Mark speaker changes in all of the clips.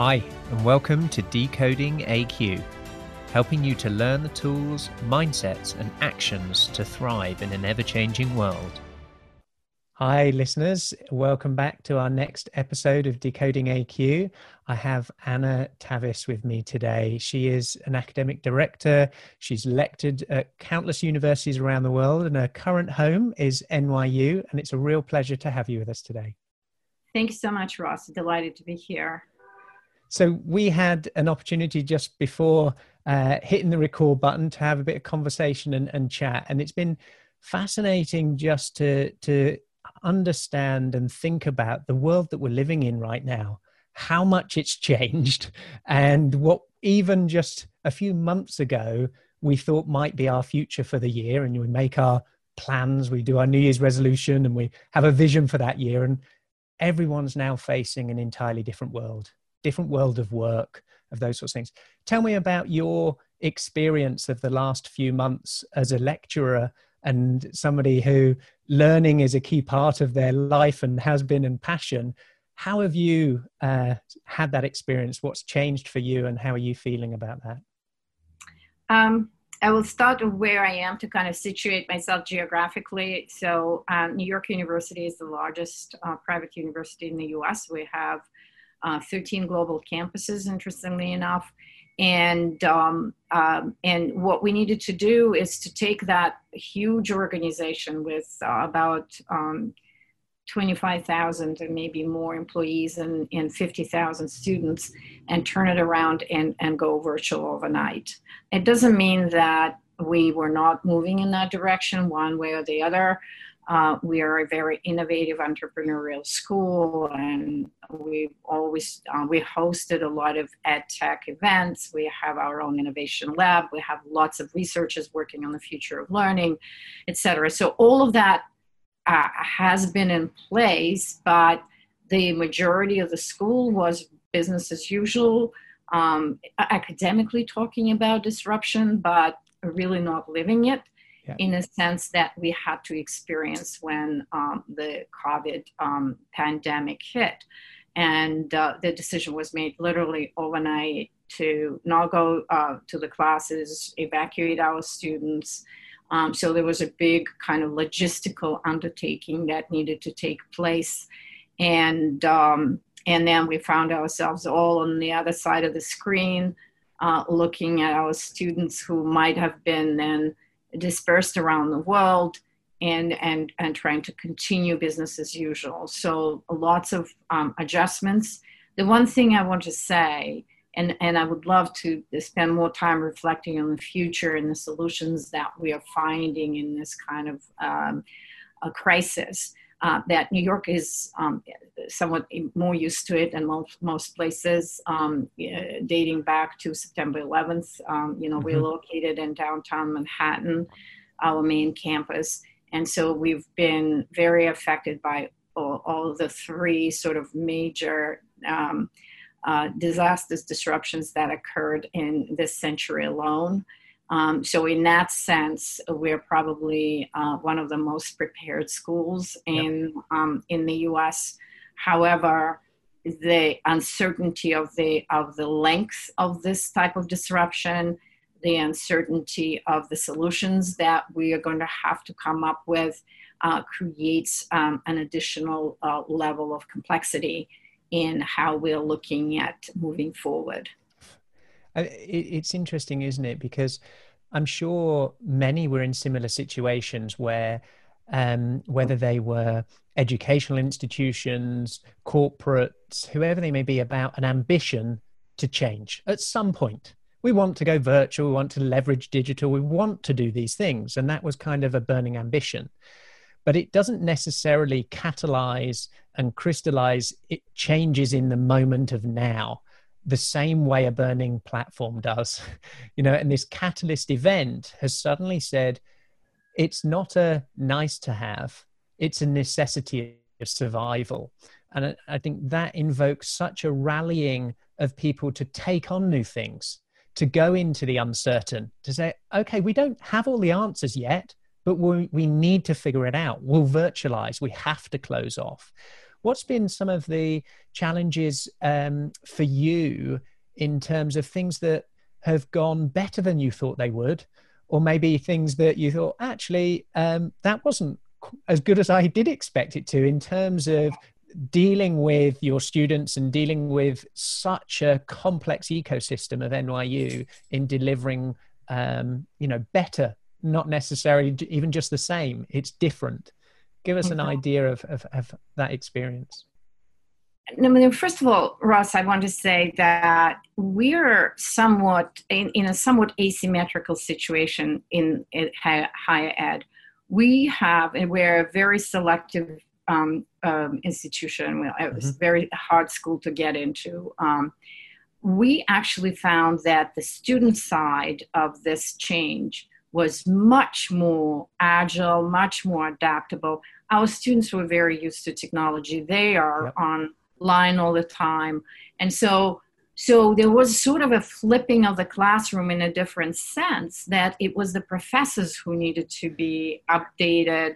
Speaker 1: Hi, and welcome to Decoding AQ, helping you to learn the tools, mindsets, and actions to thrive in an ever changing world. Hi, listeners. Welcome back to our next episode of Decoding AQ. I have Anna Tavis with me today. She is an academic director. She's lectured at countless universities around the world, and her current home is NYU. And it's a real pleasure to have you with us today.
Speaker 2: Thank you so much, Ross. Delighted to be here.
Speaker 1: So, we had an opportunity just before uh, hitting the record button to have a bit of conversation and, and chat. And it's been fascinating just to, to understand and think about the world that we're living in right now, how much it's changed, and what even just a few months ago we thought might be our future for the year. And we make our plans, we do our New Year's resolution, and we have a vision for that year. And everyone's now facing an entirely different world, different world of work, of those sorts of things. Tell me about your experience of the last few months as a lecturer and somebody who learning is a key part of their life and has been and passion. How have you uh, had that experience? What's changed for you and how are you feeling about that?
Speaker 2: Um, i will start where i am to kind of situate myself geographically. So um, new york university is the largest uh, private university in the us we have uh, 13 global campuses interestingly enough and um, um, and what we needed to do is to take that huge organization with uh, about um, 25,000 and maybe more employees and, and 50,000 students and turn it around and, and go virtual overnight. It doesn't mean that we were not moving in that direction one way or the other. Uh, we are a very innovative entrepreneurial school, and we've always uh, we hosted a lot of ed tech events. We have our own innovation lab. We have lots of researchers working on the future of learning, etc. So all of that uh, has been in place, but the majority of the school was business as usual. Um, academically talking about disruption, but really not living it yeah. in a sense that we had to experience when um, the COVID um, pandemic hit. And uh, the decision was made literally overnight to not go uh, to the classes, evacuate our students. Um, so there was a big kind of logistical undertaking that needed to take place. And, um, and then we found ourselves all on the other side of the screen, uh, looking at our students who might have been then dispersed around the world and and and trying to continue business as usual. So lots of um, adjustments. The one thing i want to say and and i would love to spend more time reflecting on the future and the solutions that we are finding in this kind of um, a crisis uh, that New York is um, somewhat more used to it than most, most places, um, dating back to September 11th. Um, you know, mm-hmm. we're located in downtown Manhattan, our main campus. And so we've been very affected by all, all the three sort of major um, uh, disasters, disruptions that occurred in this century alone. Um, so in that sense, we're probably uh, one of the most prepared schools in yep. um, in the U.S. However, the uncertainty of the of the length of this type of disruption, the uncertainty of the solutions that we are going to have to come up with, uh, creates um, an additional uh, level of complexity in how we're looking at moving forward.
Speaker 1: It's interesting, isn't it? Because I'm sure many were in similar situations where, um, whether they were educational institutions, corporates, whoever they may be, about an ambition to change at some point. We want to go virtual, we want to leverage digital, we want to do these things. And that was kind of a burning ambition. But it doesn't necessarily catalyze and crystallize it changes in the moment of now the same way a burning platform does. You know and this catalyst event has suddenly said it's not a nice to have it's a necessity of survival. And i think that invokes such a rallying of people to take on new things to go into the uncertain to say okay we don't have all the answers yet but we, we need to figure it out. We'll virtualize. We have to close off what's been some of the challenges um, for you in terms of things that have gone better than you thought they would, or maybe things that you thought actually um, that wasn't as good as I did expect it to in terms of dealing with your students and dealing with such a complex ecosystem of NYU in delivering, um, you know, better, not necessarily even just the same. It's different. Give us an idea of, of, of that experience.
Speaker 2: No, first of all, Ross, I want to say that we're somewhat in, in a somewhat asymmetrical situation in, in higher ed. We have, and we're a very selective um, um, institution. Well, it was mm-hmm. very hard school to get into. Um, we actually found that the student side of this change was much more agile, much more adaptable. Our students were very used to technology. They are yep. online all the time. And so so there was sort of a flipping of the classroom in a different sense that it was the professors who needed to be updated,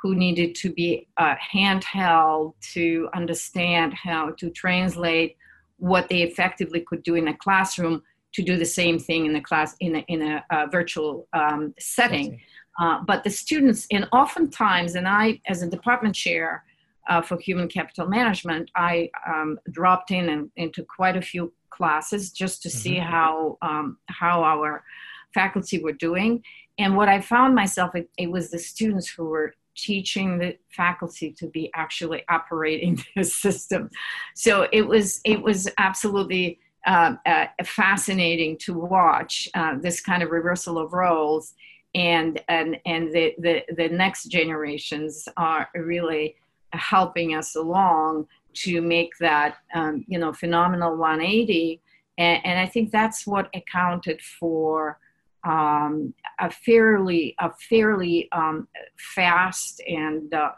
Speaker 2: who needed to be uh, handheld to understand how to translate what they effectively could do in a classroom to do the same thing in the class in a, in a uh, virtual um, setting. Uh, but the students, and oftentimes, and I, as a department chair uh, for human capital management, I um, dropped in and into quite a few classes just to mm-hmm. see how um, how our faculty were doing. And what I found myself, it, it was the students who were teaching the faculty to be actually operating the system. So it was it was absolutely uh, uh, fascinating to watch uh, this kind of reversal of roles, and and and the, the the next generations are really helping us along to make that um, you know phenomenal 180, and, and I think that's what accounted for um, a fairly a fairly um, fast and uh,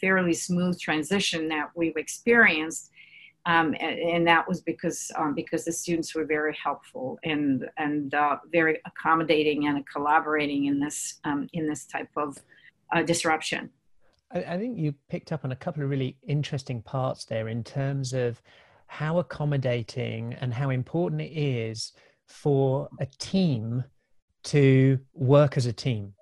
Speaker 2: fairly smooth transition that we've experienced, um, and, and, that was because um, because the students were very helpful and and uh, very accommodating and collaborating in this um, in this type of uh, disruption.
Speaker 1: I, I think you picked up on a couple of really interesting parts there in terms of how accommodating and how important it is for a team to work as a team.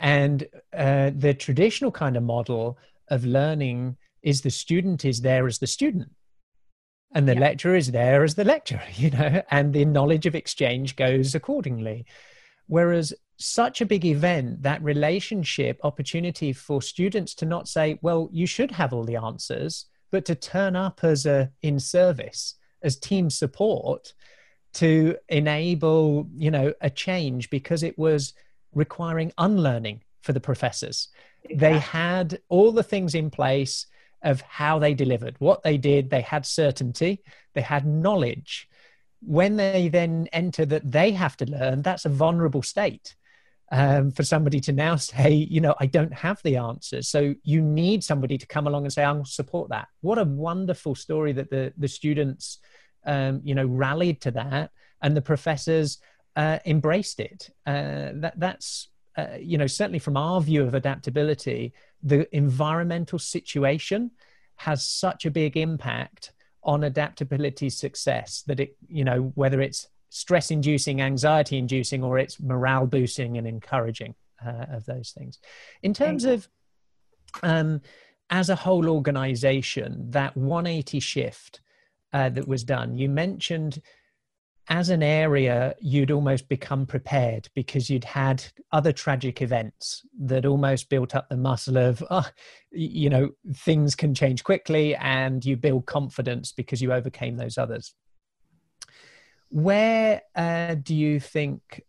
Speaker 1: And uh, the traditional kind of model of learning is the student is there as the student and the yeah. lecturer is there as the lecturer, you know, and the knowledge of exchange goes accordingly. Whereas such a big event, that relationship opportunity for students to not say, well, you should have all the answers, but to turn up as a in service, as team support to enable you know a change because it was requiring unlearning for the professors they had all the things in place of how they delivered. What they did they had certainty they had knowledge. When they then enter that they have to learn that's a vulnerable state um, for somebody to now say you know i don't have the answers so you need somebody to come along and say i'll support that. What a wonderful story that the the students um, you know, rallied to that, and the professors uh, embraced it. Uh, that that's uh, you know certainly from our view of adaptability, the environmental situation has such a big impact on adaptability success that it you know whether it's stress inducing, anxiety inducing, or it's morale boosting and encouraging uh, of those things. In terms of um, as a whole organization, that 180 shift uh, that was done. You mentioned as an area, you'd almost become prepared because you'd had other tragic events that almost built up the muscle of, oh, you know, things can change quickly and you build confidence because you overcame those others. Where uh, do you think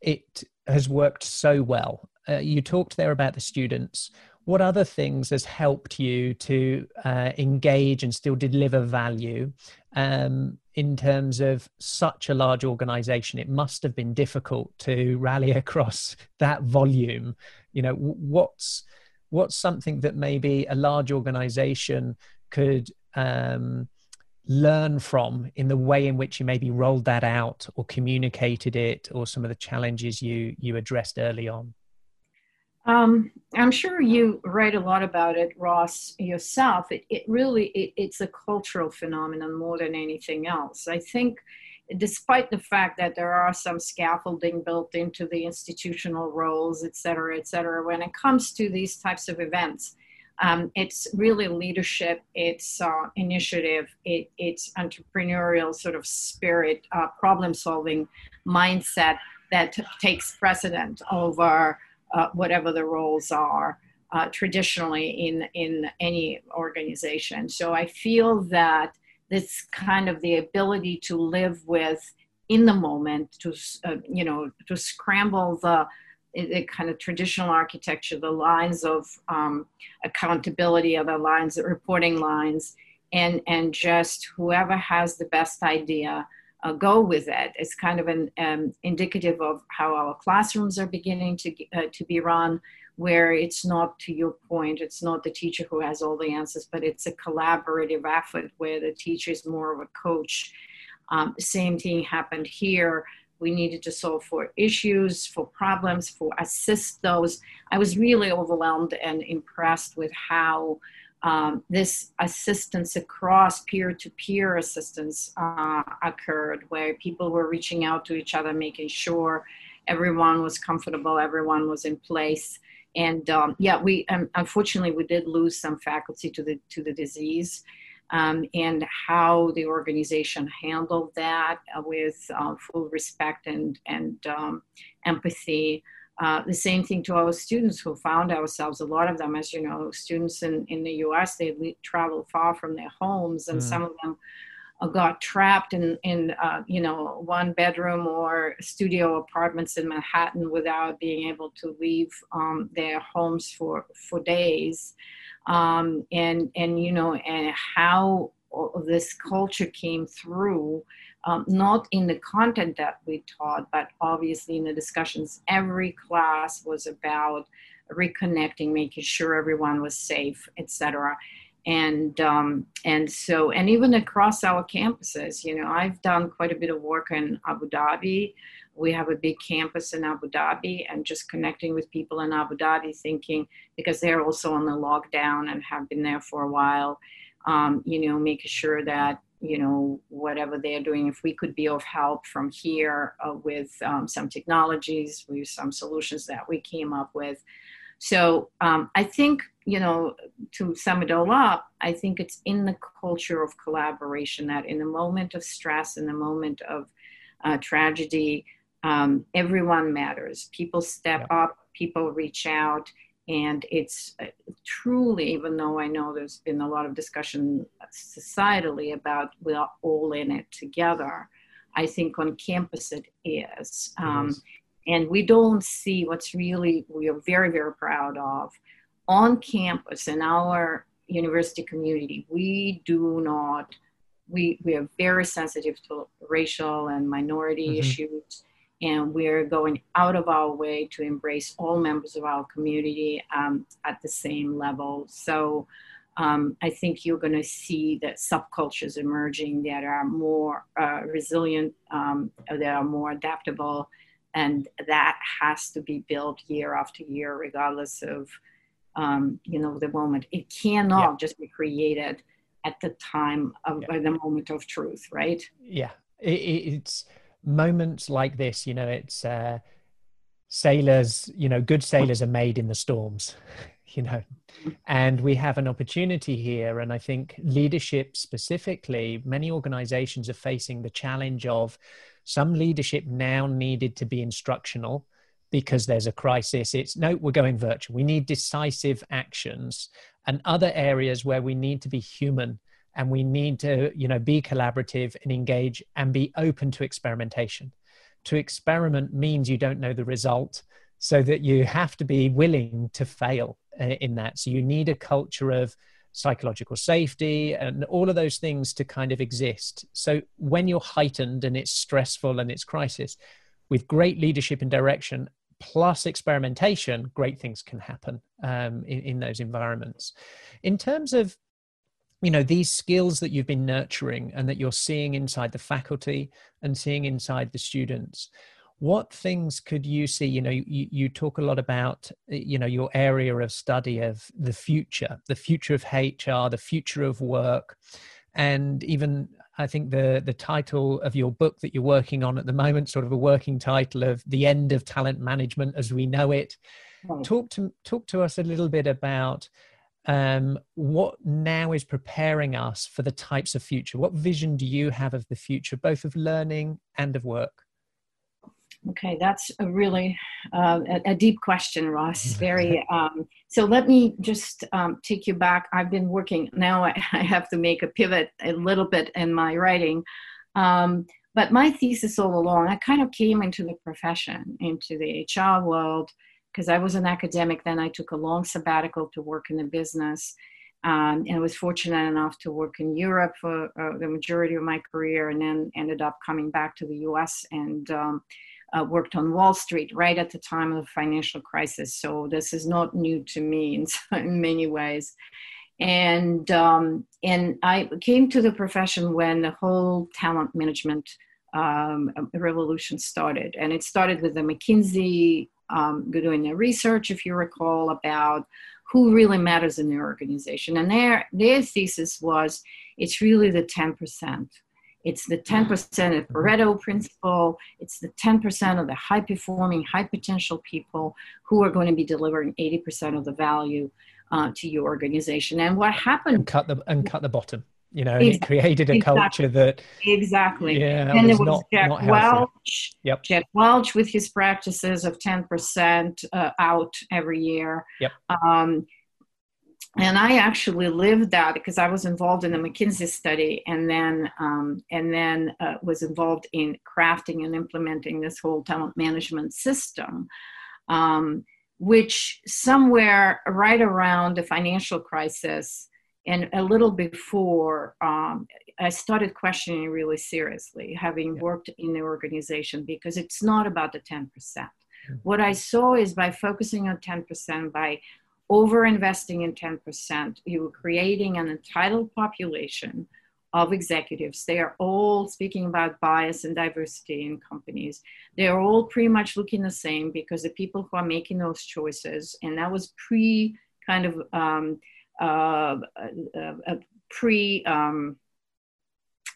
Speaker 1: it has worked so well? Uh, you talked there about the students what other things has helped you to uh, engage and still deliver value um, in terms of such a large organization? It must have been difficult to rally across that volume. You know what's what's something that maybe a large organization could um, learn from in the way in which you maybe rolled that out or communicated it or some of the challenges you you addressed early on
Speaker 2: Um, I'm sure you write a lot about it, Ross, yourself. It, it really it, it's a cultural phenomenon more than anything else. I think, despite the fact that there are some scaffolding built into the institutional roles, et cetera, et cetera, when it comes to these types of events, um, it's really leadership, it's uh, initiative, it, it's entrepreneurial sort of spirit, uh, problem solving mindset that t- takes precedent over uh, whatever the roles are uh, traditionally in in any organization. So I feel that this kind of the ability to live with in the moment, to uh, you know, to scramble the the kind of traditional architecture, the lines of um, accountability, or the lines, the reporting lines, and and just whoever has the best idea uh, go with it. It's kind of an um, indicative of how our classrooms are beginning to uh, to be run, where it's not to your point, it's not the teacher who has all the answers, but it's a collaborative effort where the teacher is more of a coach. Um, same thing happened here. We needed to solve for issues, for problems, for assist those. I was really overwhelmed and impressed with how um, this assistance across peer-to-peer assistance uh, occurred where people were reaching out to each other making sure everyone was comfortable everyone was in place. And um, yeah we um, unfortunately we did lose some faculty to the to the disease um, and how the organization handled that uh, with uh, full respect and and um, empathy uh, the same thing to our students who found ourselves, a lot of them, as you know, students in, in the US, they le- travel far from their homes, and mm. some of them uh, got trapped in, in uh, you know, one bedroom or studio apartments in Manhattan without being able to leave um, their homes for, for days. Um, and, and, you know, and how this culture came through um, not in the content that we taught, but obviously in the discussions. Every class was about reconnecting, making sure everyone was safe, etc. And um, and so and even across our campuses, you know, I've done quite a bit of work in Abu Dhabi. We have a big campus in Abu Dhabi, and just connecting with people in Abu Dhabi, thinking because they're also on the lockdown and have been there for a while. Um, you know, making sure that you know whatever they're doing if we could be of help from here uh, with um, some technologies with some solutions that we came up with so um, i think you know to sum it all up i think it's in the culture of collaboration that in the moment of stress in the moment of uh, tragedy um, everyone matters people step yeah. up people reach out and it's uh, truly, even though I know there's been a lot of discussion societally about we're all in it together, I think on campus it is. Um, and we don't see what's really, we are very, very proud of. On campus in our university community, we do not, we, we are very sensitive to racial and minority mm-hmm. issues and we're going out of our way to embrace all members of our community um, at the same level. So um, I think you're going to see that subcultures emerging that are more uh, resilient, um, that are more adaptable, and that has to be built year after year, regardless of um, you know the moment. It cannot yeah. just be created at the time of yeah. the moment of truth, right?
Speaker 1: Yeah, it, it's moments like this, you know, it's uh, sailors, you know, good sailors are made in the storms, you know, and we have an opportunity here. And I think leadership specifically, many organizations are facing the challenge of some leadership now needed to be instructional because there's a crisis. It's no, we're going virtual. We need decisive actions and other areas where we need to be human and we need to you know be collaborative and engage and be open to experimentation. To experiment means you don't know the result so that you have to be willing to fail uh, in that. So you need a culture of psychological safety and all of those things to kind of exist. So when you're heightened and it's stressful and it's crisis with great leadership and direction plus experimentation great things can happen um, in, in those environments. In terms of you know these skills that you've been nurturing and that you're seeing inside the faculty and seeing inside the students what things could you see? You know you, you talk a lot about eh, you know your area of study of the future the future of hr the future of work. And even i think the the title of your book that you're working on at the moment sort of a working title of the end of talent management as we know it. Right. talk to talk to us a little bit about um, what now is preparing us for the types of future what vision do you have of the future both of learning and of work
Speaker 2: Okay, that's a really uh, a, a, deep question, Ross. Very. Um, so let me just um, take you back. I've been working now. I, I, have to make a pivot a little bit in my writing, um, but my thesis all along, I kind of came into the profession, into the HR world, because I was an academic. Then I took a long sabbatical to work in the business. Um, and I was fortunate enough to work in Europe for uh, the majority of my career, and then ended up coming back to the U.S. and um, uh, worked on Wall Street right at the time of the financial crisis. So this is not new to me in, in many ways. And um, and I came to the profession when the whole talent management um, revolution started, and it started with the McKinsey um, doing their research, if you recall, about who really matters in the organization. And their their thesis was it's really the ten percent it's the 10% of Pareto principle. It's the 10% of the high performing, high potential people who are going to be delivering 80% of the value uh, to your organization. And what happened?
Speaker 1: And cut the and cut the bottom. You know, exactly. it created a exactly. culture that
Speaker 2: exactly.
Speaker 1: Yeah,
Speaker 2: and there was not, Jack not Welch. Yep. Jack Welch with his practices of 10% uh, out every year.
Speaker 1: Yep.
Speaker 2: Um, and I actually lived that because I was involved in the McKinsey study, and then um, and then uh, was involved in crafting and implementing this whole talent management system, um, which somewhere right around the financial crisis and a little before, um, I started questioning really seriously, having yeah. worked in the organization, because it's not about the ten percent. Mm-hmm. What I saw is by focusing on 10%, by over investing in 10%, you are creating an entitled population of executives. They are all speaking about bias and diversity in companies. They are all pretty much looking the same because the people who are making those choices, and that was pre kind of um, uh, uh, uh, pre um,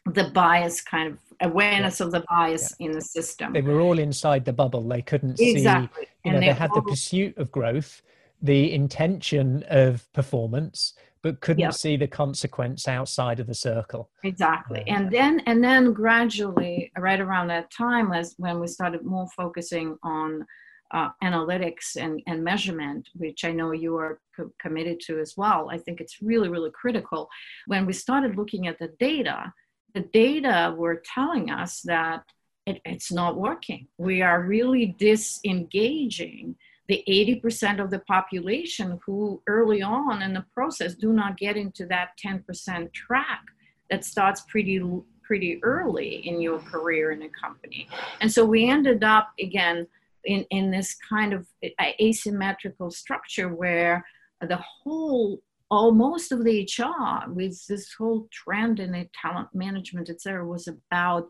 Speaker 2: the bias kind of awareness yeah. of the bias yeah. in the system.
Speaker 1: They were all inside the bubble. They couldn't exactly. see. You know, they, they had all... the pursuit of growth the intention of performance but couldn't yep. see the consequence outside of the circle
Speaker 2: exactly and then and then gradually right around that time was when we started more focusing on uh, analytics and, and measurement which i know you are co- committed to as well i think it's really really critical. When we started looking at the data the data were telling us that it, it's not working. We are really disengaging the 80% of the population who early on in the process do not get into that 10% track that starts pretty pretty early in your career in a company. And so we ended up again in, in this kind of asymmetrical structure where the whole almost of the hr with this whole trend in the talent management et cetera was about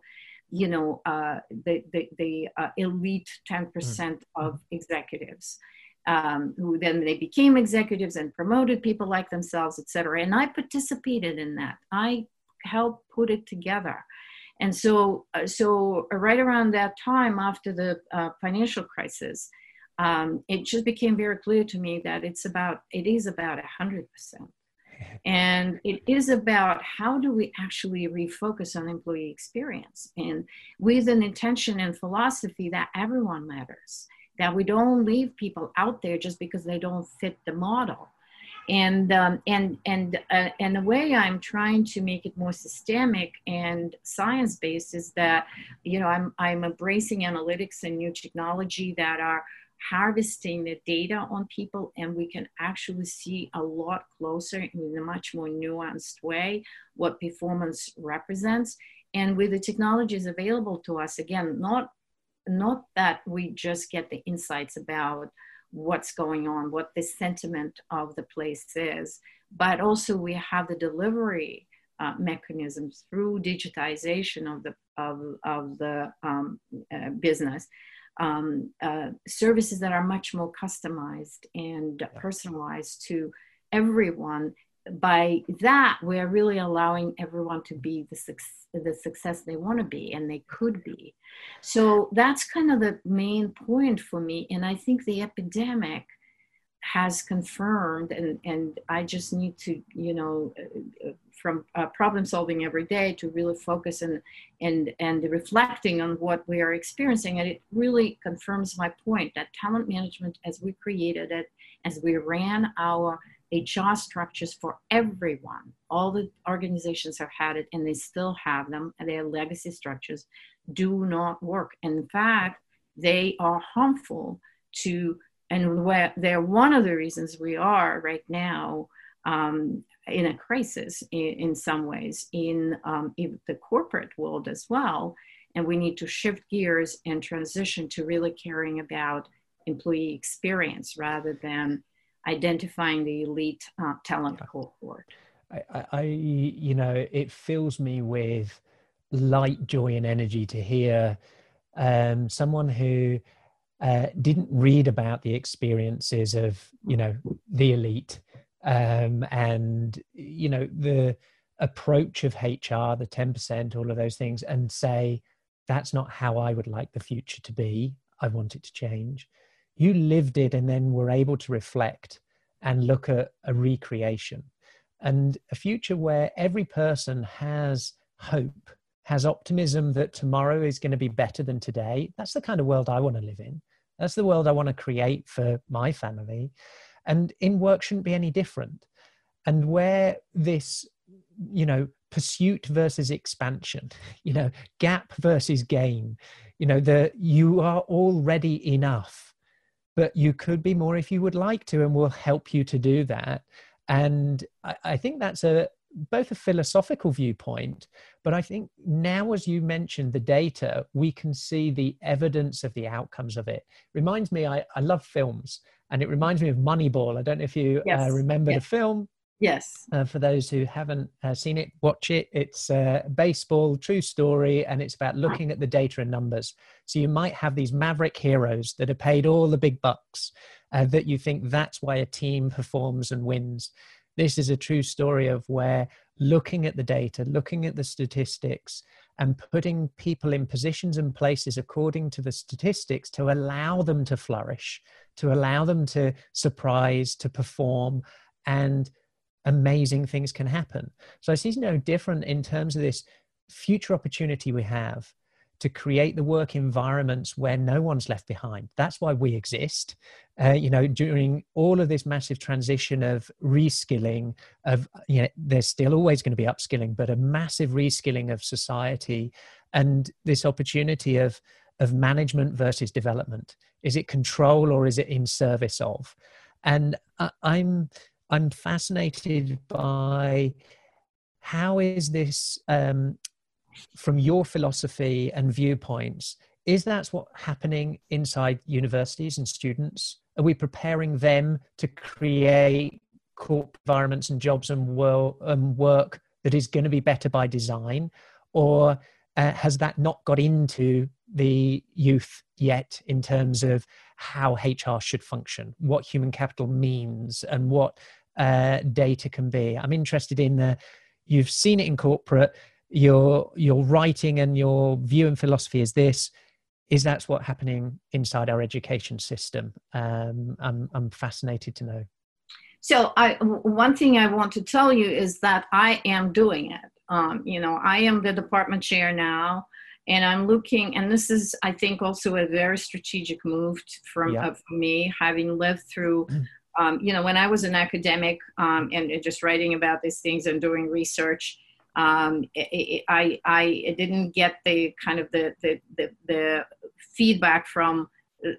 Speaker 2: you know, uh, the, the, the uh, elite 10% mm. of executives. Um, who then they became executives and promoted people like themselves, et cetera. And I participated in that. I helped put it together. And so, uh, so right around that time after the uh, financial crisis, um, it just became very clear to me that it's about, it is about 100%. And it is about how do we actually refocus on employee experience and with an intention and philosophy that everyone matters, that we don't leave people out there just because they don't fit the model. And um, and and uh, and the way I'm trying to make it more systemic and science based is that you know I'm I'm embracing analytics and new technology that are harvesting the data on people and we can actually see a lot closer in a much more nuanced way what performance represents. And with the technologies available to us again not not that we just get the insights about what's going on what the sentiment of the place is. But also we have the delivery uh, mechanisms through digitization of the of, of the um, uh, business um, uh, services that are much more customized and personalized to everyone by that we're really allowing everyone to be the, success, the success they want to be and they could be. So that's kind of the main point for me and i think the epidemic has confirmed and and i just need to you know uh, uh, from uh, problem solving every day to really focus and and and reflecting on what we are experiencing and it really confirms my point that talent management as we created it as we ran our HR structures for everyone. All the organizations have had it and they still have them, and their legacy structures do not work. In fact, they are harmful to, and where they're one of the reasons we are right now um, in a crisis in, in some ways in, um, in the corporate world as well. And we need to shift gears and transition to really caring about employee experience rather than identifying the elite uh, talent cohort.
Speaker 1: I, I, you know, it fills me with light, joy, and energy to hear um, someone who uh, didn't read about the experiences of, you know, the elite um, and, you know, the approach of HR, the 10%, all of those things, and say, that's not how I would like the future to be. I want it to change you lived it and then were able to reflect and look at a recreation and a future where every person has hope has optimism that tomorrow is going to be better than today. That's the kind of world i want to live in. That's the world i want to create for my family. And in work shouldn't be any different. And where this you know pursuit versus expansion you know gap versus gain you know the you are already enough but you could be more if you would like to and we'll help you to do that and I, I, think that's a both a philosophical viewpoint but i think now as you mentioned the data we can see the evidence of the outcomes of it reminds me i, I love films and it reminds me of moneyball i don't know if you uh, yes. uh, remember yes. the film
Speaker 2: Yes.
Speaker 1: Uh, for those who haven't uh, seen it, watch it. It's uh, baseball, true story, and it's about looking at the data and numbers. So you might have these maverick heroes that are paid all the big bucks, uh, that you think that's why a team performs and wins. This is a true story of where looking at the data, looking at the statistics, and putting people in positions and places according to the statistics to allow them to flourish, to allow them to surprise, to perform, and amazing things can happen. So I see no different in terms of this future opportunity we have to create the work environments where no one's left behind. That's why we exist. Uh, you know, during all of this massive transition of reskilling, of you know, there's still always going to be upskilling, but a massive reskilling of society, and this opportunity of of management versus development. Is it control or is it in service of? And I, I'm I'm fascinated by how is this um, from your philosophy and viewpoints is that what's happening inside universities and students? Are we preparing them to create corporate environments and jobs and work that is going to be better by design? Or uh, has that not got into the youth yet in terms of how HR should function, what human capital means, and what uh, data can be. I'm interested in the, you've seen it in corporate, your your writing and your view and philosophy is this. Is that's what's happening inside our education system? Um, I'm I'm fascinated to know.
Speaker 2: So I one thing I want to tell you is that I am doing it. Um, you know, I am the department chair now and I'm looking, and this is, I think, also a very strategic move from yeah. uh, for me, having lived through. Um, you know, when I was an academic um, and, and, just writing about these things and doing research, um, it, it, I, I didn't get the kind of the, the, the, the feedback from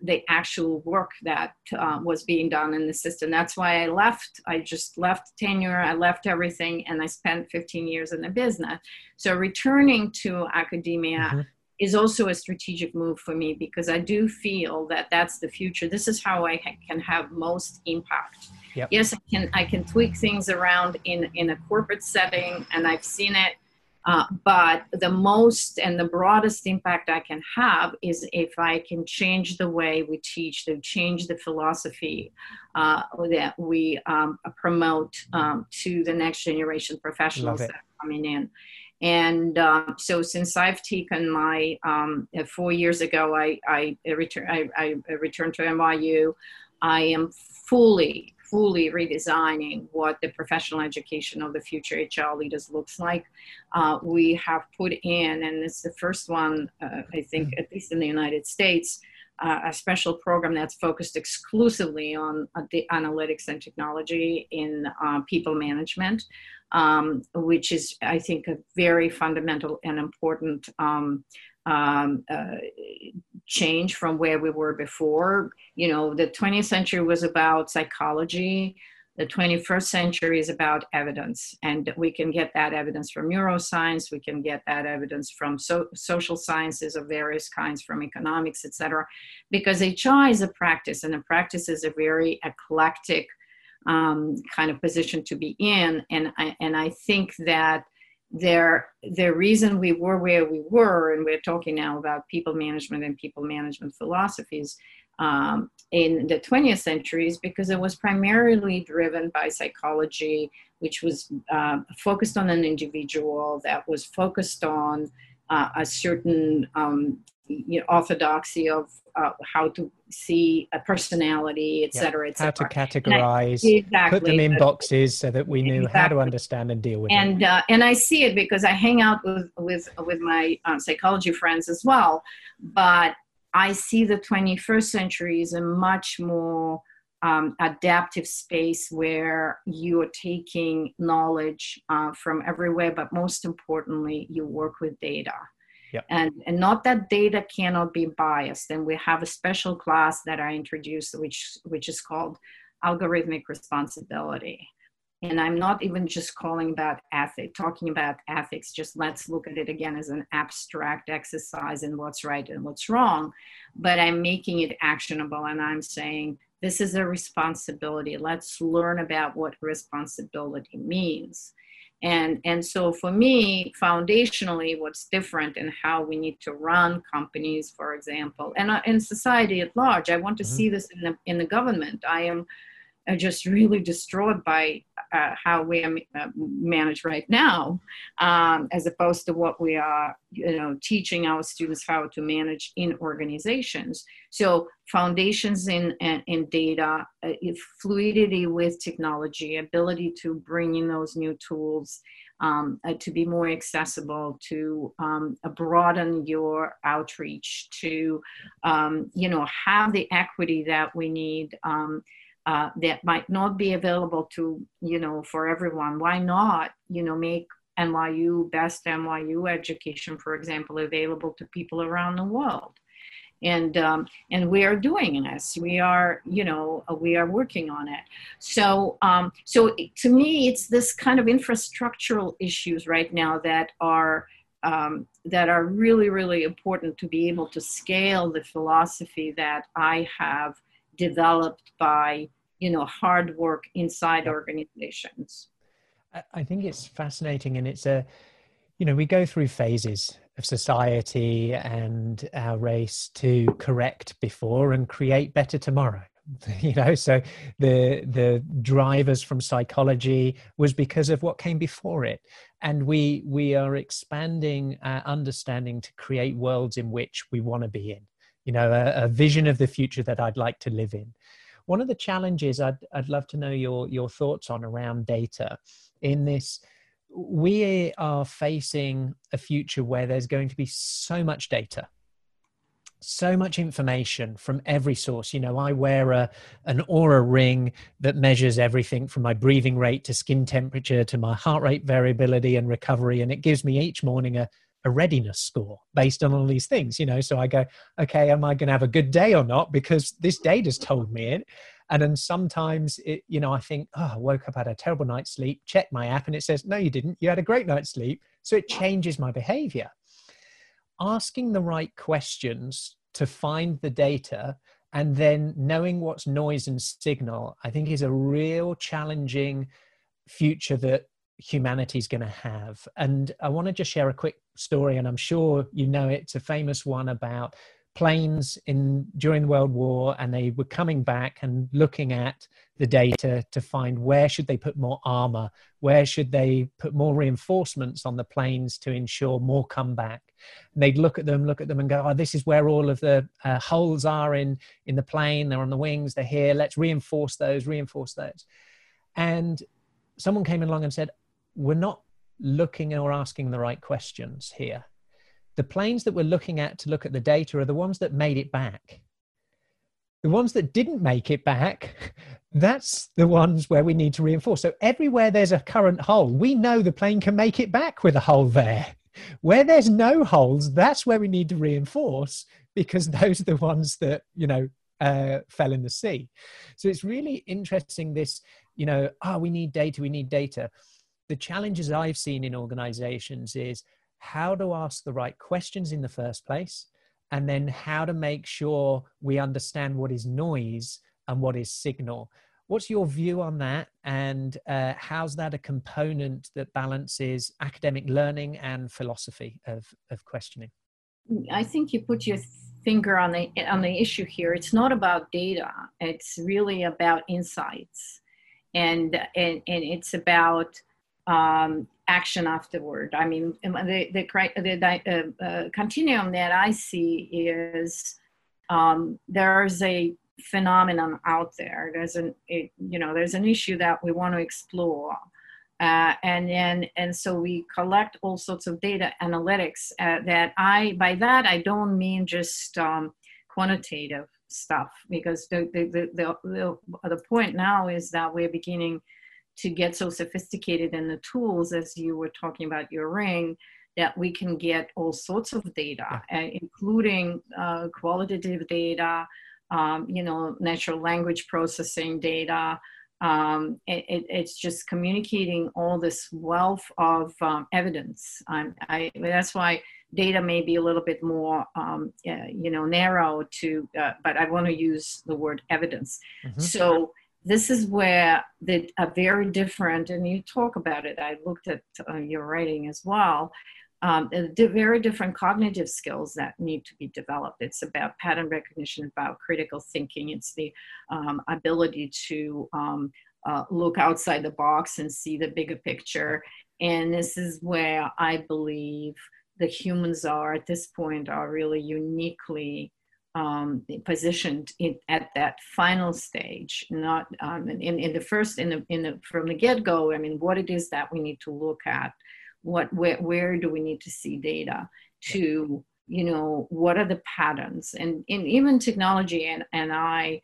Speaker 2: the actual work that uh, was being done in the system. That's why I left. I just left tenure, I left everything, and I spent 15 years in the business. So returning to academia mm-hmm. is also a strategic move for me because I do feel that that's the future. This is how I ha- can have most impact. Yep. Yes, I can I can tweak things around in in a corporate setting, and I've seen it Uh, but the most and the broadest impact I can have is if I can change the way we teach, to change the philosophy uh, that we um, promote um, to the next generation professionals that are coming in. And uh, so, since I've taken my um, four years ago, I I, return, I, I returned to NYU. I am fully fully redesigning what the professional education of the future HR leaders looks like. Uh, we have put in, and it's the first one, uh, I think, at least in the United States, uh, a special program that's focused exclusively on uh, the analytics and technology in uh, people management, um, which is, I think, a very fundamental and important um, um, uh, change from where we were before. You know, the 20th century was about psychology. The 21st century is about evidence, and we can get that evidence from neuroscience. We can get that evidence from so, social sciences of various kinds, from economics, etc. Because HR is a practice, and a practice is a very eclectic um, kind of position to be in. And I, and I think that there the reason we were where we were and we're talking now about people management and people management philosophies um, in the 20th century is because it was primarily driven by psychology which was uh, focused on an individual that was focused on uh, a certain um, you know, orthodoxy of uh, how to see a personality, etc.
Speaker 1: Yeah. How to categorize, I, exactly. put them in boxes so that we knew exactly. how to understand and deal with
Speaker 2: and,
Speaker 1: it.
Speaker 2: Uh, and I see it because I hang out with with with my uh, psychology friends as well. But I see the 21st century is a much more um, adaptive space where you are taking knowledge uh, from everywhere, but most importantly, you work with data.
Speaker 1: Yep.
Speaker 2: And, and not that data cannot be biased. And we have a special class that I introduced, which, which is called algorithmic responsibility. And I'm not even just calling about ethics, talking about ethics, just let's look at it again as an abstract exercise in what's right and what's wrong. But I'm making it actionable and I'm saying, this is a responsibility. Let's learn about what responsibility means and and so for me foundationally what's different in how we need to run companies for example and uh, in society at large i want to mm-hmm. see this in the in the government i am just really distraught by uh, how we are uh, managed right now, um, as opposed to what we are, you know, teaching our students how to manage in organizations. So foundations in in, in data, uh, fluidity with technology, ability to bring in those new tools. Um, uh, to be more accessible, to um, broaden your outreach, to um, you know have the equity that we need um, uh, that might not be available to you know for everyone. Why not you know make nyu best nyu education for example available to people around the world? And um, and we are doing this. We are you know uh, we are working on it. So um, so to me it's this kind of infrastructural issues right now that are um, that are really really important to be able to scale the philosophy that i have developed by you know hard work inside organizations.
Speaker 1: I think it's fascinating and it's a you know we go through phases of society and our race to correct before and create better tomorrow you know? So the the drivers from psychology was because of what came before it. And we we are expanding our understanding to create worlds in which we want to be in you know a, a vision of the future that i'd like to live in one of the challenges I'd, I'd love to know your, your thoughts on around data in this. We are facing a future where there's going to be so much data so much information from every source. You know, I wear a an Oura ring that measures everything from my breathing rate to skin temperature to my heart rate variability and recovery, and it gives me each morning a a readiness score based on all these things, you know. So I go, okay, am I going to have a good day or not? Because this data's told me it. And then sometimes, it, you know, I think, oh, I woke up, had a terrible night's sleep, check my app, and it says, no, you didn't. You had a great night's sleep. So it changes my behavior. Asking the right questions to find the data and then knowing what's noise and signal, I think is a real challenging future that humanity is going to have. And I want to just share a quick story, and I'm sure you know it. It's a famous one about planes in during the World War, and they were coming back and looking at the data to find where should they put more armor, where should they put more reinforcements on the planes to ensure more comeback. And they'd look at them, look at them, and go, "Oh, this is where all of the uh, holes are in in the plane. They're on the wings. They're here. Let's reinforce those. Reinforce those." And someone came along and said, "We're not looking or asking the right questions here." the planes that we're looking at to look at the data are the ones that made it back. The ones that didn't make it back, that's the ones where we need to reinforce. So everywhere there's a current hole, we know the plane can make it back with a hole there. Where there's no holes, that's where we need to reinforce because those are the ones that, you know, uh, fell in the sea. So it's really interesting this, you know, oh, we need data, we need data. The challenges I've seen in organizations is how to ask the right questions in the first place, and then how to make sure we understand what is noise and what is signal. What's your view on that, and uh, how's that a component that balances academic learning and philosophy of, of questioning?
Speaker 2: I think you put your finger on the on the issue here. It's not about data; it's really about insights, and and, and it's about um, action afterward. I mean, the the, the uh, uh, continuum that I see is um, there's a phenomenon out there. There's an it, you know there's an issue that we want to explore. Uh, and then and so we collect all sorts of data analytics uh, that I by that I don't mean just um, quantitative stuff because the, the the, the the point now is that we're beginning to get so sophisticated in the tools as you were talking about your ring that we can get all sorts of data uh, including uh, qualitative data um, you know natural language processing data. Um, it, it, it's just communicating all this wealth of um, evidence. I, that's why data may be a little bit more um, uh, you know narrow to uh, but i want to use the word evidence. Mm-hmm. so this is where the are very different and you talk about it i looked at uh, your writing as well um, very different cognitive skills that need to be developed. It's about pattern recognition about critical thinking. It's the um, ability to um, uh, look outside the box and see the bigger picture. And this is where i believe the humans are at this point are really uniquely um, positioned in, at that final stage, not um, in, in the first, in the, in the, from the get go, I mean, what it is that we need to look at, what, where, where do we need to see data to, you know, what are the patterns? And, and even technology and, and I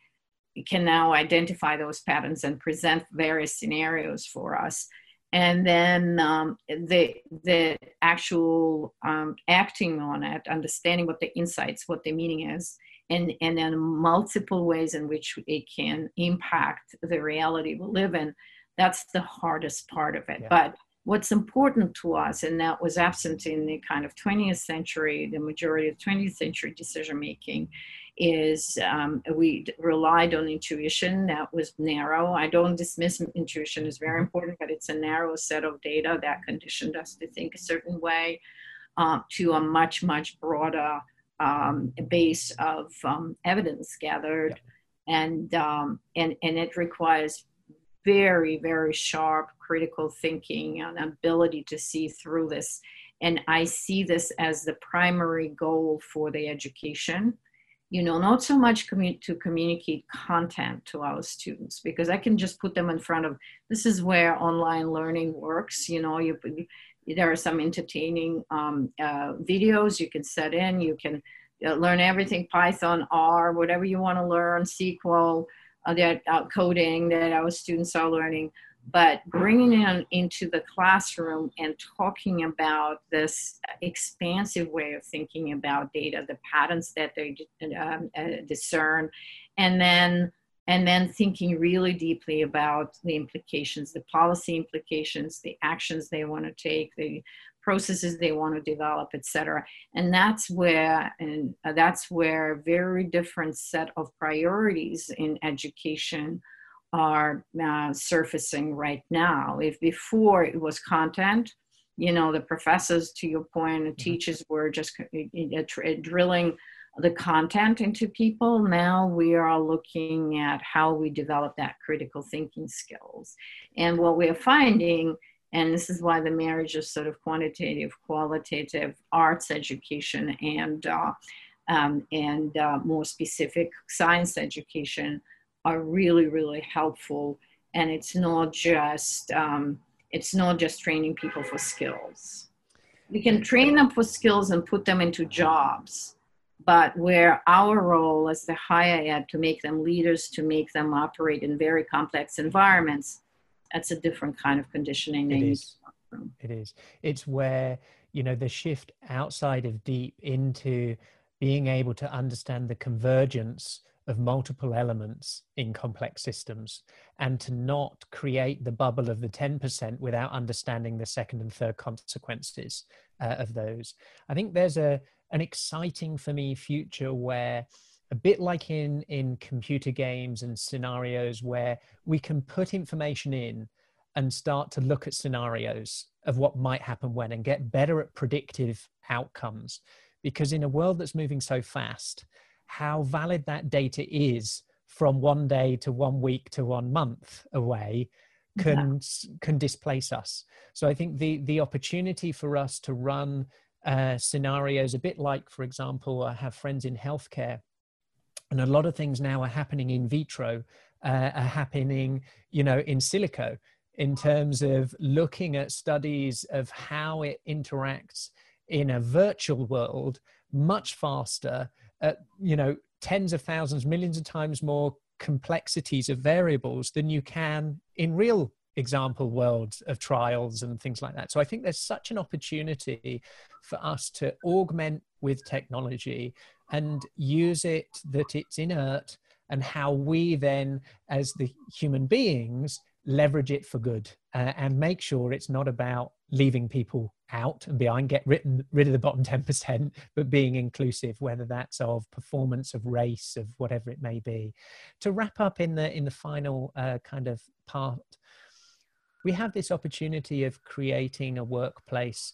Speaker 2: can now identify those patterns and present various scenarios for us and then um, the the actual um, acting on it, understanding what the insights, what the meaning is, and and then multiple ways in which it can impact the reality we live in. That's the hardest part of it. Yeah. But what's important to us, and that was absent in the kind of 20th century, the majority of 20th century decision making, is um, we relied on intuition that was narrow. I don't dismiss intuition is very mm-hmm. important, but it's a narrow set of data that conditioned us to think a certain way uh, to a much, much broader um, base of um, evidence gathered. And, um, and, and it requires very, very sharp critical thinking and ability to see through this. And I see this as the primary goal for the education you know, not so much to communicate content to our students because I can just put them in front of this is where online learning works. You know, you there are some entertaining um, uh, videos you can set in. You can uh, learn everything Python, R, whatever you want to learn, SQL, uh, that uh, coding that our students are learning but bringing them into the classroom and talking about this expansive way of thinking about data, the patterns that they um, uh, discern, and then and then thinking really deeply about the implications, the policy implications, the actions they want to take, the processes they want to develop, etc. And that's where and that's where very different set of priorities in education are uh, surfacing right now. If before it was content, you know, the professors, to your point, the mm-hmm. teachers were just drilling the content into people. Now we are looking at how we develop that critical thinking skills. And what we're finding, and this is why the marriage of sort of quantitative, qualitative arts education and uh, um, and uh, more specific science education are really, really helpful. And it's not just um, it's not just training people for skills. We can train them for skills and put them into jobs but where our role as the higher ed to make them leaders, to make them operate in very complex environments, that's a different kind of conditioning.
Speaker 1: It is. It is. It's where, you know, the shift outside of deep into being able to understand the convergence of multiple elements in complex systems and to not create the bubble of the 10% without understanding the second and third consequences uh, of those. I think there's a, an exciting for me future where a bit like in in computer games and scenarios where we can put information in and start to look at scenarios of what might happen when and get better at predictive outcomes because in a world that's moving so fast how valid that data is from one day to one week to one month away can yeah. can displace us so i think the the opportunity for us to run uh, scenarios, a bit like, for example, I have friends in healthcare, and a lot of things now are happening in vitro, uh, are happening, you know, in silico, in terms of looking at studies of how it interacts in a virtual world much faster, at, you know, tens of thousands, millions of times more complexities of variables than you can in real example worlds of trials and things like that. So I think there's such an opportunity for us to augment with technology and use it that it's inert and how we then as the human beings leverage it for good uh, and make sure it's not about leaving people out and behind get written, rid of the bottom 10% but being inclusive whether that's of performance of race of whatever it may be. To wrap up in the in the final uh, kind of part we have this opportunity of creating a workplace.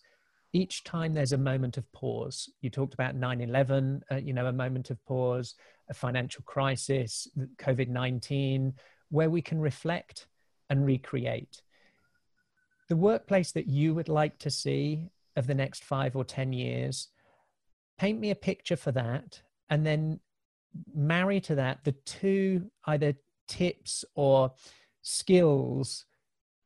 Speaker 1: Each time there's a moment of pause. You talked about 9-11 uh, you know a moment of pause a financial crisis covid-19 where we can reflect and recreate the workplace that you would like to see of the next five or ten years paint me a picture for that and then marry to that the two either tips or skills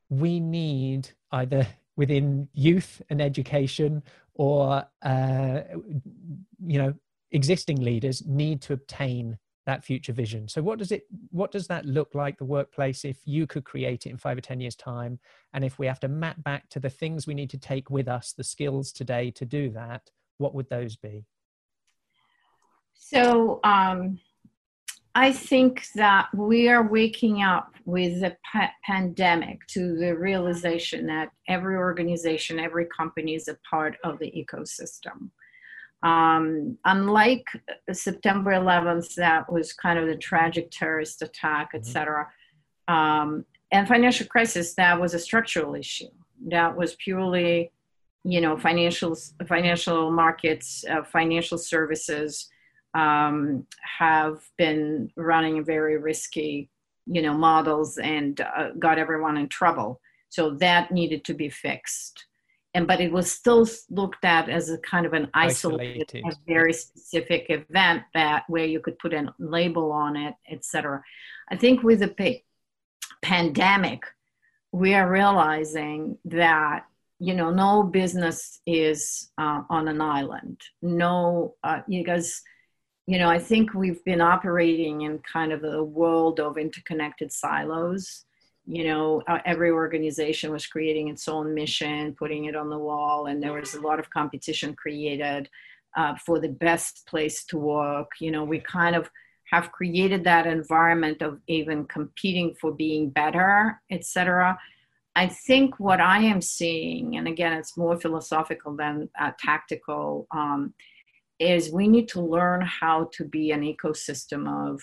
Speaker 1: we need either within youth and education or uh, you know existing leaders need to obtain that future vision. So what does it what does that look like the workplace if you could create it in five or ten years time? And if we have to map back to the things we need to take with us the skills today to do that what would those be?
Speaker 2: So um I think that we are waking up with the pa- pandemic to the realization that every organization, every company is a part of the ecosystem. Um, unlike September 11th, that was kind of the tragic terrorist attack, etc., mm-hmm. um, and financial crisis, that was a structural issue. That was purely, you know, financial financial markets, uh, financial services um, have been running very risky, you know, models and uh, got everyone in trouble. So that needed to be fixed. And but it was still looked at as a kind of an isolated, isolated. very specific event that where you could put a label on it, etc. I think with the pandemic, we are realizing that you know no business is uh, on an island. No, uh, because you know, I think we've been operating in kind of a world of interconnected silos. You know, uh, every organization was creating its own mission, putting it on the wall, and there was a lot of competition created uh, for the best place to work. You know, we kind of have created that environment of even competing for being better, etc. I think what I am seeing, and again, it's more philosophical than uh, tactical. Um, is we need to learn how to be an ecosystem of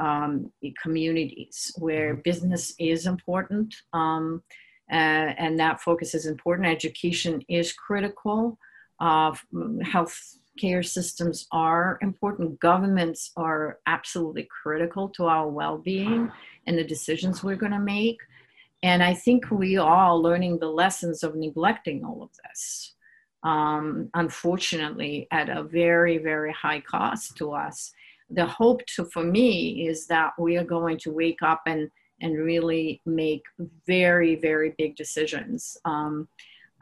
Speaker 2: um, communities where mm-hmm. business is important um, uh, and that focus is important. Education is critical. Uh, health care systems are important. Governments are absolutely critical to our well being and the decisions we're going to make. And I think we are learning the lessons of neglecting all of this, um, unfortunately, at a very, very high cost to us. The hope to, for me is that we are going to wake up and, and really make very, very big decisions um,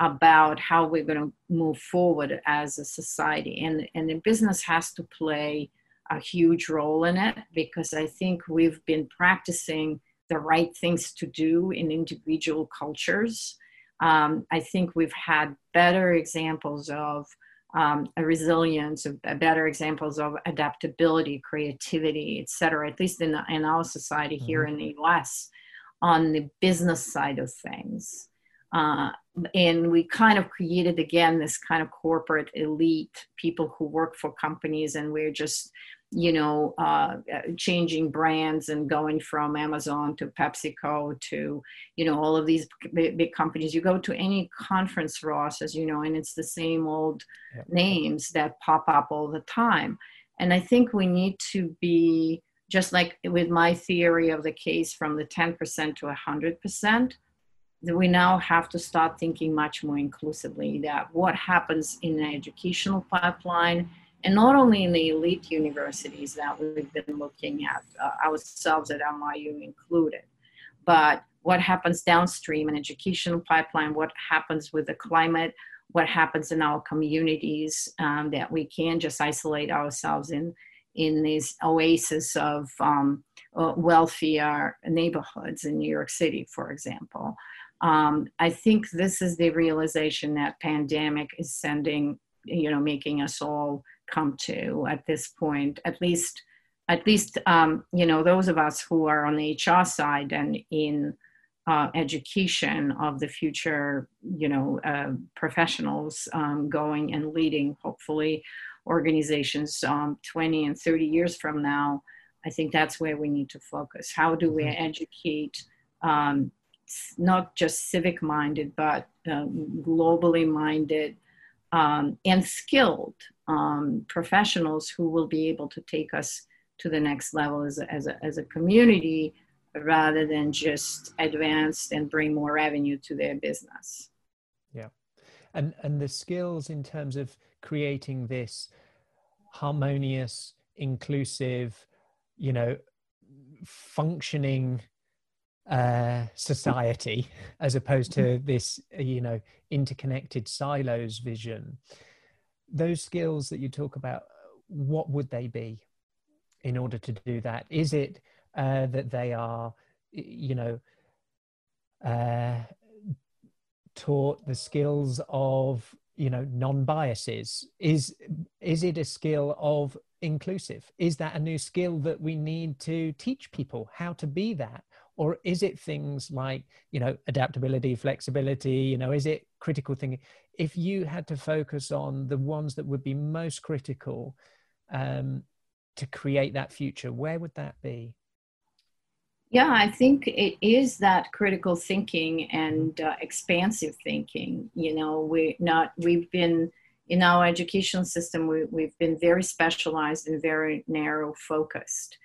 Speaker 2: about how we're going to move forward as a society. And, and the business has to play a huge role in it because I think we've been practicing the right things to do in individual cultures. Um, I think we've had better examples of um, a resilience, of better examples of adaptability, creativity, et cetera, at least in, the, in our society mm-hmm. here in the US, on the business side of things. Uh, and we kind of created again this kind of corporate elite people who work for companies, and we're just you know, uh, changing brands and going from Amazon to PepsiCo to, you know, all of these big, big, companies. You go to any conference, Ross, as you know, and it's the same old yeah. names that pop up all the time. And I think we need to be, just like with my theory of the case from the 10% to 100%, that we now have to start thinking much more inclusively that what happens in an educational pipeline and not only in the elite universities that we've been looking at, uh, ourselves at NYU included, but what happens downstream in educational pipeline, what happens with the climate, what happens in our communities um, that we can't just isolate ourselves in in these oases of um, uh, wealthier neighborhoods in New York City, for example. Um, I think this is the realization that pandemic is sending, you know, making us all come to at this point at least at least um, you know those of us who are on the hr side and in uh, education of the future you know uh, professionals um, going and leading hopefully organizations um, 20 and 30 years from now i think that's where we need to focus how do we mm-hmm. educate um, not just civic minded but um, globally minded um, and skilled um, professionals who will be able to take us to the next level as a, as a, as a community rather than just advance and bring more revenue to their business.
Speaker 1: Yeah. And, and the skills in terms of creating this harmonious, inclusive, you know, functioning uh, society as opposed to mm-hmm. this you know interconnected silos vision those skills that you talk about what would they be in order to do that? Is it uh, that they are you know uh, taught the skills of you know non-biases? Is is it a skill of inclusive? Is that a new skill that we need to teach people how to be that or is it things like you know adaptability flexibility you know is it critical thinking if you had to focus on the ones that would be most critical um, to create that future where would that be?
Speaker 2: Yeah i think it is that critical thinking and uh, expansive thinking you know we not we've been in our education system we, we've been very specialized and very narrow focused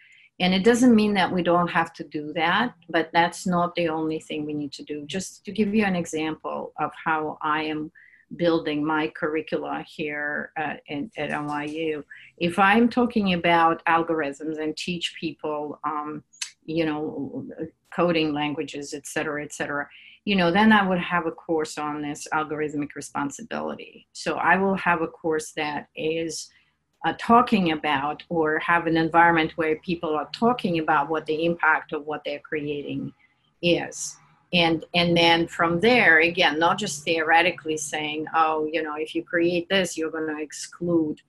Speaker 2: and it doesn't mean that we don't have to do that, but that's not the only thing we need to do. Just to give you an example of how I am building my curricula here uh, in, at NYU, if I'm talking about algorithms and teach people, um, you know, coding languages, et cetera, et cetera, you know, then I would have a course on this algorithmic responsibility. So I will have a course that is uh, talking about or have an environment where people are talking about what the impact of what they're creating is. And and then from there again not just theoretically saying oh you know if you create this you're going to exclude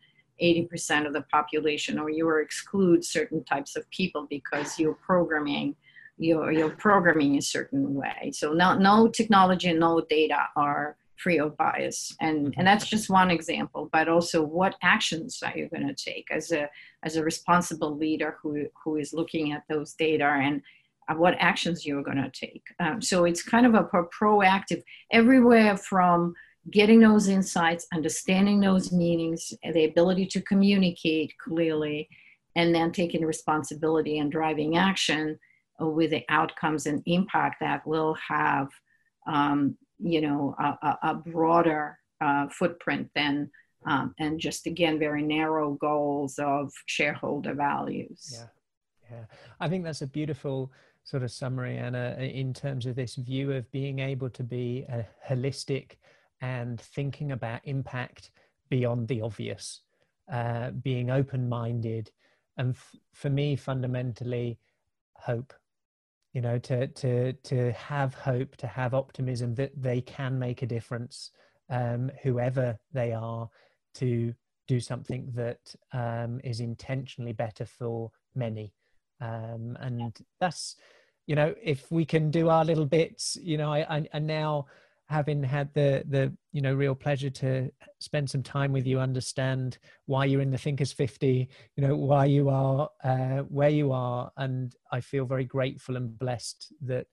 Speaker 2: 80% of the population or you are exclude certain types of people because you're programming you're, you're programming a certain way. So no, no technology and no data are free of bias and mm-hmm. and that's just one example but also what actions are you going to take as a as a responsible leader who who is looking at those data and uh, what actions you're going to take um, so it's kind of a, a proactive everywhere from getting those insights understanding those meanings the ability to communicate clearly and then taking responsibility and driving action with the outcomes and impact that will have um, you know a, a broader uh, footprint than um, and just again very narrow goals of shareholder values.
Speaker 1: Yeah. Yeah. I think that's a beautiful sort of summary anna in terms of this view of being able to be a holistic and thinking about impact beyond the obvious uh, being open-minded and f- for me fundamentally hope you know to to to have hope to have optimism that they can make a difference um, whoever they are to do something that um, is intentionally better for many. Um, and that's you know if we can do our little bits you know i i, I now having had the the you know real pleasure to spend some time with you understand why you're in the thinkers 50 you know why you are uh, where you are. And i feel very grateful and blessed that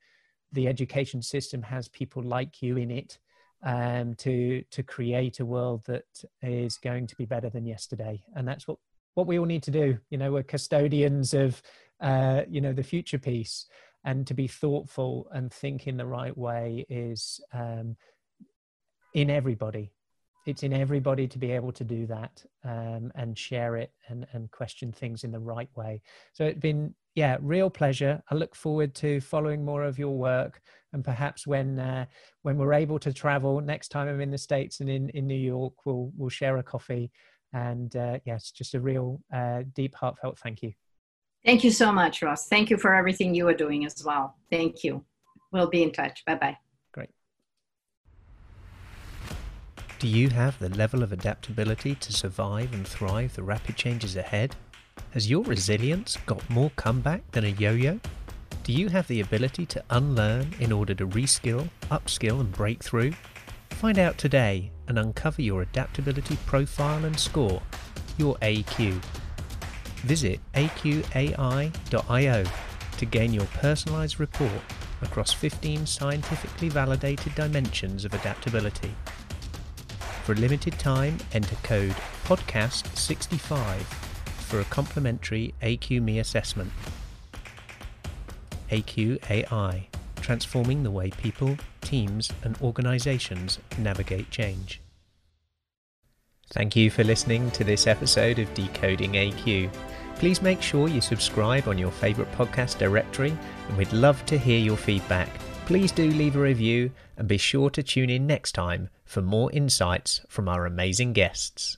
Speaker 1: the education system has people like you in it um, to to create a world that is going to be better than yesterday. And that's what what we all need to do. You know we're custodians of uh, you know the future piece and to be thoughtful and think in the right way is um, in everybody. It's in everybody to be able to do that um, and share it and, and question things in the right way. So it's been yeah real pleasure. I look forward to following more of your work and perhaps when uh, when we're able to travel next time i'm in the states and in, in new york we'll we'll share a coffee. And uh, yes just a real uh, deep heartfelt thank you
Speaker 2: Thank you so much, Ross. Thank you for everything you are doing as well. Thank you. We'll be in touch. Bye bye.
Speaker 1: Great.
Speaker 3: Do you have the level of adaptability to survive and thrive the rapid changes ahead? Has your resilience got more comeback than a yo yo? Do you have the ability to unlearn in order to reskill, upskill, and break through? Find out today and uncover your adaptability profile and score, your AQ Visit aqai.io to gain your personalized report across 15 scientifically validated dimensions of adaptability. For a limited time, enter code PODCAST65 for a complimentary AQME assessment. AQAI, transforming the way people, teams, and organizations navigate change. Thank you for listening to this episode of Decoding AQ. Please make sure you subscribe on your favourite podcast directory, and we'd love to hear your feedback. Please do leave a review and be sure to tune in next time for more insights from our amazing guests.